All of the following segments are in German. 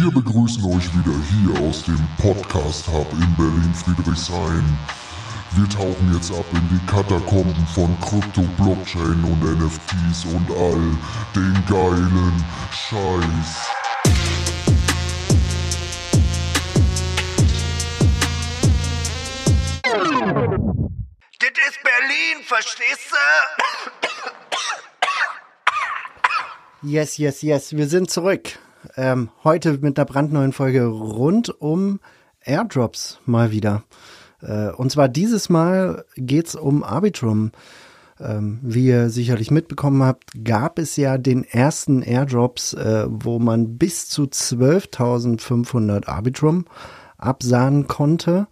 Wir begrüßen euch wieder hier aus dem Podcast Hub in Berlin-Friedrichshain. Wir tauchen jetzt ab in die Katakomben von Krypto, Blockchain und NFTs und all den geilen Scheiß. Das ist Berlin, verstehst du? Yes, yes, yes. Wir sind zurück. Ähm, heute mit einer brandneuen Folge rund um Airdrops mal wieder. Äh, und zwar dieses Mal geht's um Arbitrum. Ähm, wie ihr sicherlich mitbekommen habt, gab es ja den ersten Airdrops, äh, wo man bis zu 12.500 Arbitrum absahnen konnte.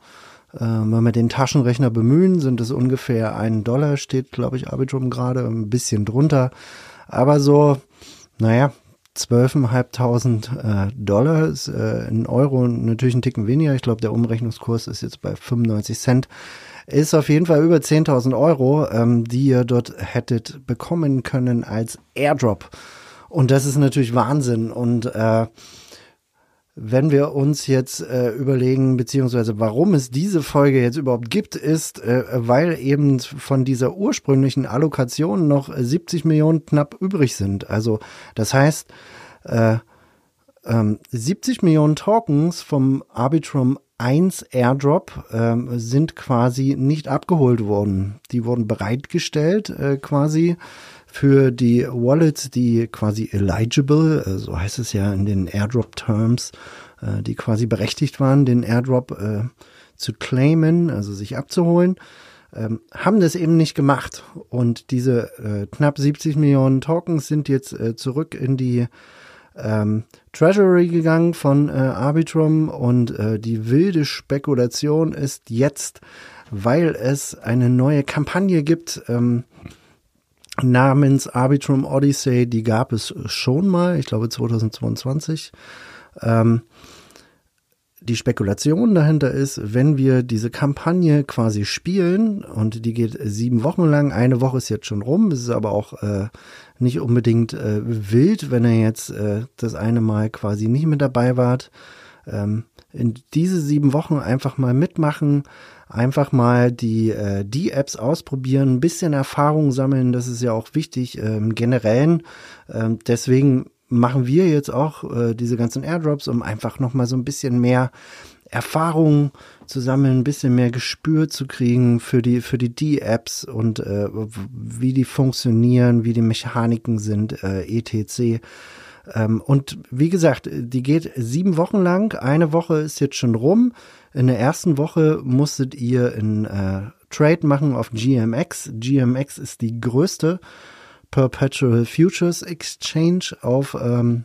Äh, wenn wir den Taschenrechner bemühen, sind es ungefähr ein Dollar, steht, glaube ich, Arbitrum gerade, ein bisschen drunter. Aber so, naja, 12.500 äh, Dollar ist äh, in Euro natürlich ein Ticken weniger. Ich glaube, der Umrechnungskurs ist jetzt bei 95 Cent. Ist auf jeden Fall über 10.000 Euro, ähm, die ihr dort hättet bekommen können als Airdrop. Und das ist natürlich Wahnsinn. Und äh, wenn wir uns jetzt äh, überlegen, beziehungsweise warum es diese Folge jetzt überhaupt gibt, ist, äh, weil eben von dieser ursprünglichen Allokation noch 70 Millionen knapp übrig sind. Also das heißt, äh, ähm, 70 Millionen Tokens vom Arbitrum 1 Airdrop ähm, sind quasi nicht abgeholt worden. Die wurden bereitgestellt äh, quasi für die Wallets, die quasi eligible, äh, so heißt es ja in den Airdrop-Terms, äh, die quasi berechtigt waren, den Airdrop äh, zu claimen, also sich abzuholen, ähm, haben das eben nicht gemacht. Und diese knapp 70 Millionen Tokens sind jetzt zurück in die ähm, Treasury gegangen von Arbitrum und die wilde Spekulation ist jetzt, weil es eine neue Kampagne gibt, ähm, namens Arbitrum Odyssey, die gab es schon mal, ich glaube 2022. Ähm, die Spekulation dahinter ist, wenn wir diese Kampagne quasi spielen und die geht sieben Wochen lang, eine Woche ist jetzt schon rum, es ist aber auch äh, nicht unbedingt äh, wild, wenn ihr jetzt äh, das eine Mal quasi nicht mit dabei wart. Ähm, in diese sieben Wochen einfach mal mitmachen, einfach mal die, äh, die Apps ausprobieren, ein bisschen Erfahrung sammeln, das ist ja auch wichtig ähm, generellen. Ähm, deswegen machen wir jetzt auch äh, diese ganzen Airdrops, um einfach noch mal so ein bisschen mehr Erfahrung zu sammeln, ein bisschen mehr Gespür zu kriegen für die für die D-Apps und äh, wie die funktionieren, wie die Mechaniken sind, äh, etc. Ähm, und wie gesagt, die geht sieben Wochen lang. Eine Woche ist jetzt schon rum. In der ersten Woche musstet ihr in äh, Trade machen auf GMX. GMX ist die größte Perpetual Futures Exchange auf ähm,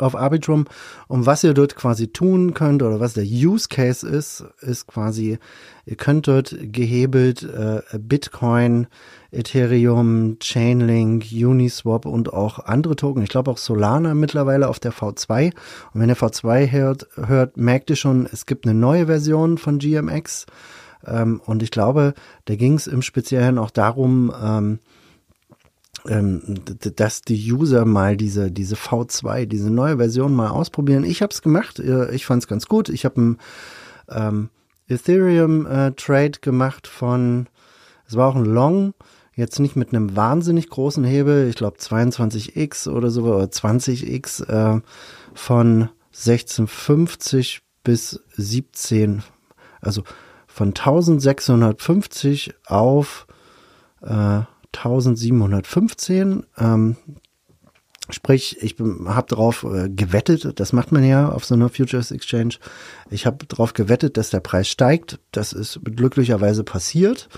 auf Arbitrum. Und was ihr dort quasi tun könnt oder was der Use Case ist, ist quasi, ihr könnt dort gehebelt äh, Bitcoin, Ethereum, Chainlink, Uniswap und auch andere Token. Ich glaube auch Solana mittlerweile auf der V2. Und wenn ihr V2 hört, hört, merkt ihr schon, es gibt eine neue Version von GMX. Ähm, und ich glaube, da ging es im Speziellen auch darum, ähm, ähm, dass die User mal diese, diese V2, diese neue Version mal ausprobieren. Ich habe es gemacht, äh, ich fand es ganz gut. Ich habe ein ähm, Ethereum-Trade äh, gemacht von, es war auch ein Long, jetzt nicht mit einem wahnsinnig großen Hebel, ich glaube 22x oder so, oder 20x äh, von 1650 bis 17, also von 1650 auf äh, 1715. Ähm, sprich, ich habe darauf äh, gewettet, das macht man ja auf so einer Futures Exchange. Ich habe darauf gewettet, dass der Preis steigt. Das ist glücklicherweise passiert.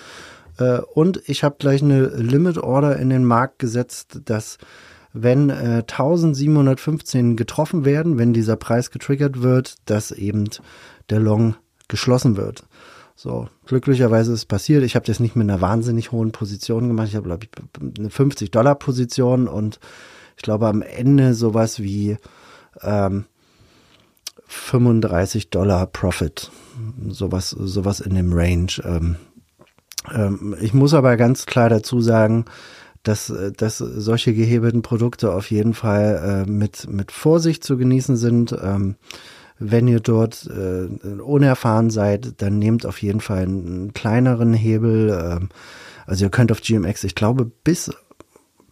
Äh, und ich habe gleich eine Limit Order in den Markt gesetzt, dass wenn äh, 1715 getroffen werden, wenn dieser Preis getriggert wird, dass eben der Long geschlossen wird. So, glücklicherweise ist es passiert. Ich habe das nicht mit einer wahnsinnig hohen Position gemacht. Ich habe, glaube ich, eine 50-Dollar-Position und ich glaube am Ende sowas wie ähm, 35 Dollar Profit. Sowas, sowas in dem Range. Ähm, ähm, ich muss aber ganz klar dazu sagen, dass, dass solche gehebelten Produkte auf jeden Fall äh, mit, mit Vorsicht zu genießen sind. Ähm, wenn ihr dort äh, unerfahren seid, dann nehmt auf jeden Fall einen kleineren Hebel. Ähm, also ihr könnt auf GMX, ich glaube, bis,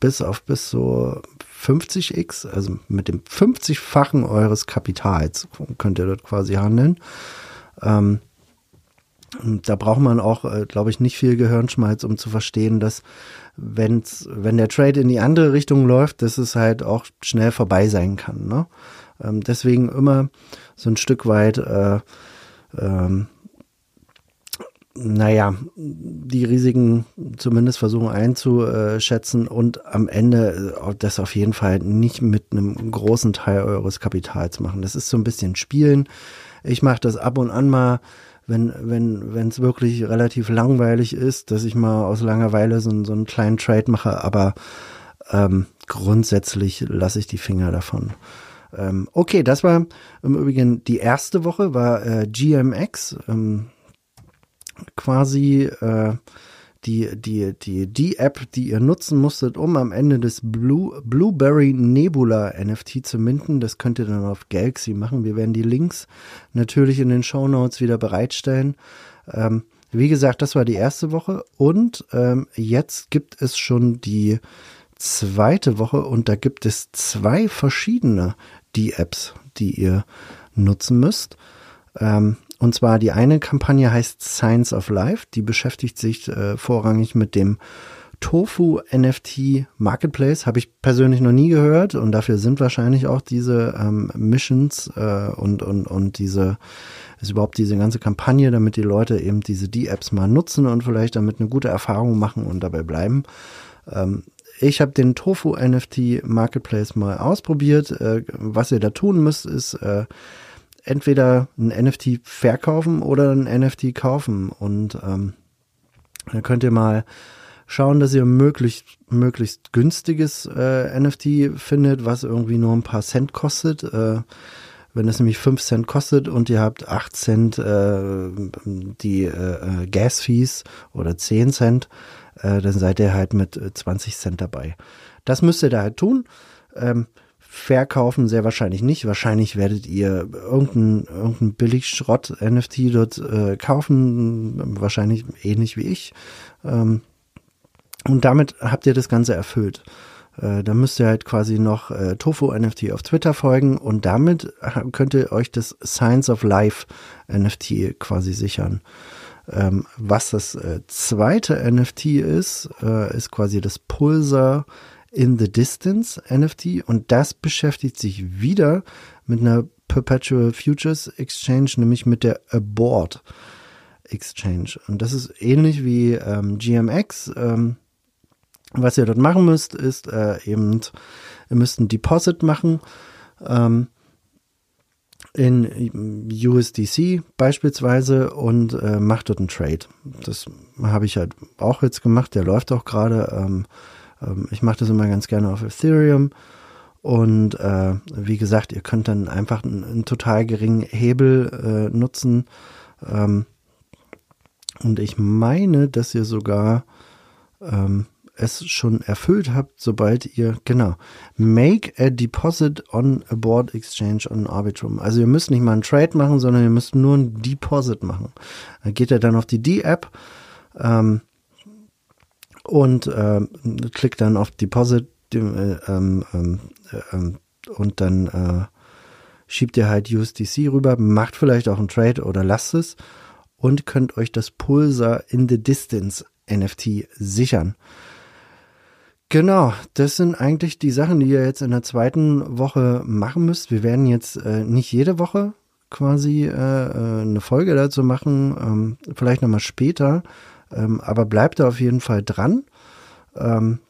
bis auf bis so 50x, also mit dem 50-fachen eures Kapitals könnt ihr dort quasi handeln. Ähm, da braucht man auch, äh, glaube ich, nicht viel Gehirnschmalz, um zu verstehen, dass wenn's, wenn der Trade in die andere Richtung läuft, dass es halt auch schnell vorbei sein kann. Ne? Ähm, deswegen immer so ein Stück weit, äh, ähm, naja, die Risiken zumindest versuchen einzuschätzen und am Ende äh, das auf jeden Fall nicht mit einem großen Teil eures Kapitals machen. Das ist so ein bisschen Spielen. Ich mache das ab und an mal wenn wenn es wirklich relativ langweilig ist, dass ich mal aus Langeweile so, so einen kleinen Trade mache, aber ähm, grundsätzlich lasse ich die Finger davon. Ähm, okay, das war im Übrigen die erste Woche, war äh, GMX, ähm, quasi äh, die, die, die, die App, die ihr nutzen musstet, um am Ende des Blue, Blueberry Nebula NFT zu minden. Das könnt ihr dann auf Galaxy machen. Wir werden die Links natürlich in den Show Notes wieder bereitstellen. Ähm, wie gesagt, das war die erste Woche und ähm, jetzt gibt es schon die zweite Woche und da gibt es zwei verschiedene D-Apps, die ihr nutzen müsst. Ähm, und zwar die eine Kampagne heißt Science of Life, die beschäftigt sich äh, vorrangig mit dem Tofu NFT Marketplace. Habe ich persönlich noch nie gehört und dafür sind wahrscheinlich auch diese ähm, Missions äh, und, und, und diese ist überhaupt diese ganze Kampagne, damit die Leute eben diese D-Apps mal nutzen und vielleicht damit eine gute Erfahrung machen und dabei bleiben. Ähm, ich habe den Tofu NFT Marketplace mal ausprobiert. Äh, was ihr da tun müsst, ist äh, entweder ein NFT verkaufen oder ein NFT kaufen. Und ähm, da könnt ihr mal schauen, dass ihr möglichst, möglichst günstiges äh, NFT findet, was irgendwie nur ein paar Cent kostet. Äh, wenn es nämlich 5 Cent kostet und ihr habt 8 Cent äh, die äh, äh, Gas-Fees oder 10 Cent, äh, dann seid ihr halt mit 20 äh, Cent dabei. Das müsst ihr da halt tun. Ähm, verkaufen sehr wahrscheinlich nicht. Wahrscheinlich werdet ihr irgendeinen irgendein Billigschrott-NFT dort äh, kaufen, wahrscheinlich ähnlich wie ich. Ähm, und damit habt ihr das Ganze erfüllt. Äh, da müsst ihr halt quasi noch äh, Tofu NFT auf Twitter folgen und damit könnt ihr euch das Science of Life NFT quasi sichern. Ähm, was das äh, zweite NFT ist, äh, ist quasi das Pulsar in the Distance NFT und das beschäftigt sich wieder mit einer Perpetual Futures Exchange, nämlich mit der Abort Exchange. Und das ist ähnlich wie ähm, GMX. Ähm, was ihr dort machen müsst, ist äh, eben, ihr müsst ein Deposit machen ähm, in USDC beispielsweise und äh, macht dort einen Trade. Das habe ich halt auch jetzt gemacht, der läuft auch gerade. Ähm, ähm, ich mache das immer ganz gerne auf Ethereum. Und äh, wie gesagt, ihr könnt dann einfach einen, einen total geringen Hebel äh, nutzen. Ähm, und ich meine, dass ihr sogar ähm, es schon erfüllt habt, sobald ihr, genau, make a deposit on a board exchange on Arbitrum. Also ihr müsst nicht mal einen Trade machen, sondern ihr müsst nur ein Deposit machen. Da geht ihr dann auf die D-App, ähm, und äh, klickt dann auf Deposit äh, ähm, ähm, äh, und dann äh, schiebt ihr halt USDC rüber, macht vielleicht auch einen Trade oder lasst es und könnt euch das Pulsar in the Distance NFT sichern. Genau, das sind eigentlich die Sachen, die ihr jetzt in der zweiten Woche machen müsst. Wir werden jetzt äh, nicht jede Woche quasi äh, äh eine Folge dazu machen, ähm, vielleicht nochmal später. Ähm, aber bleibt da auf jeden Fall dran. Ähm,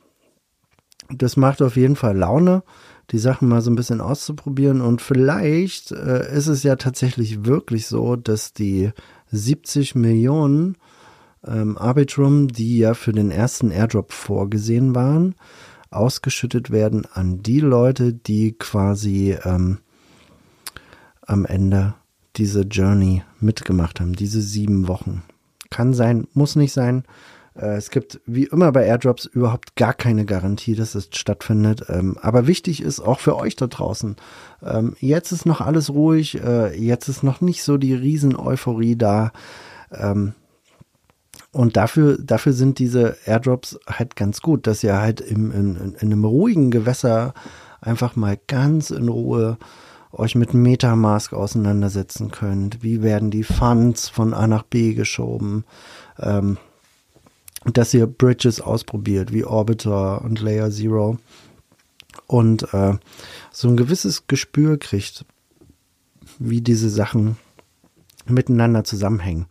das macht auf jeden Fall Laune, die Sachen mal so ein bisschen auszuprobieren. Und vielleicht äh, ist es ja tatsächlich wirklich so, dass die 70 Millionen ähm, Arbitrum, die ja für den ersten Airdrop vorgesehen waren, ausgeschüttet werden an die Leute, die quasi ähm, am Ende diese Journey mitgemacht haben, diese sieben Wochen. Kann sein, muss nicht sein. Äh, es gibt wie immer bei Airdrops überhaupt gar keine Garantie, dass es stattfindet. Ähm, aber wichtig ist auch für euch da draußen. Ähm, jetzt ist noch alles ruhig. Äh, jetzt ist noch nicht so die Riesen-Euphorie da. Ähm, und dafür, dafür sind diese Airdrops halt ganz gut, dass ihr halt im, in, in einem ruhigen Gewässer einfach mal ganz in Ruhe euch mit Metamask auseinandersetzen könnt. Wie werden die Funds von A nach B geschoben? Ähm, dass ihr Bridges ausprobiert, wie Orbiter und Layer Zero. Und äh, so ein gewisses Gespür kriegt, wie diese Sachen miteinander zusammenhängen.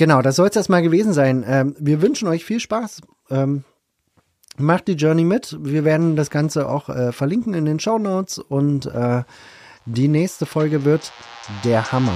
Genau, das soll es erstmal gewesen sein. Ähm, wir wünschen euch viel Spaß. Ähm, macht die Journey mit. Wir werden das Ganze auch äh, verlinken in den Show Notes und äh, die nächste Folge wird der Hammer.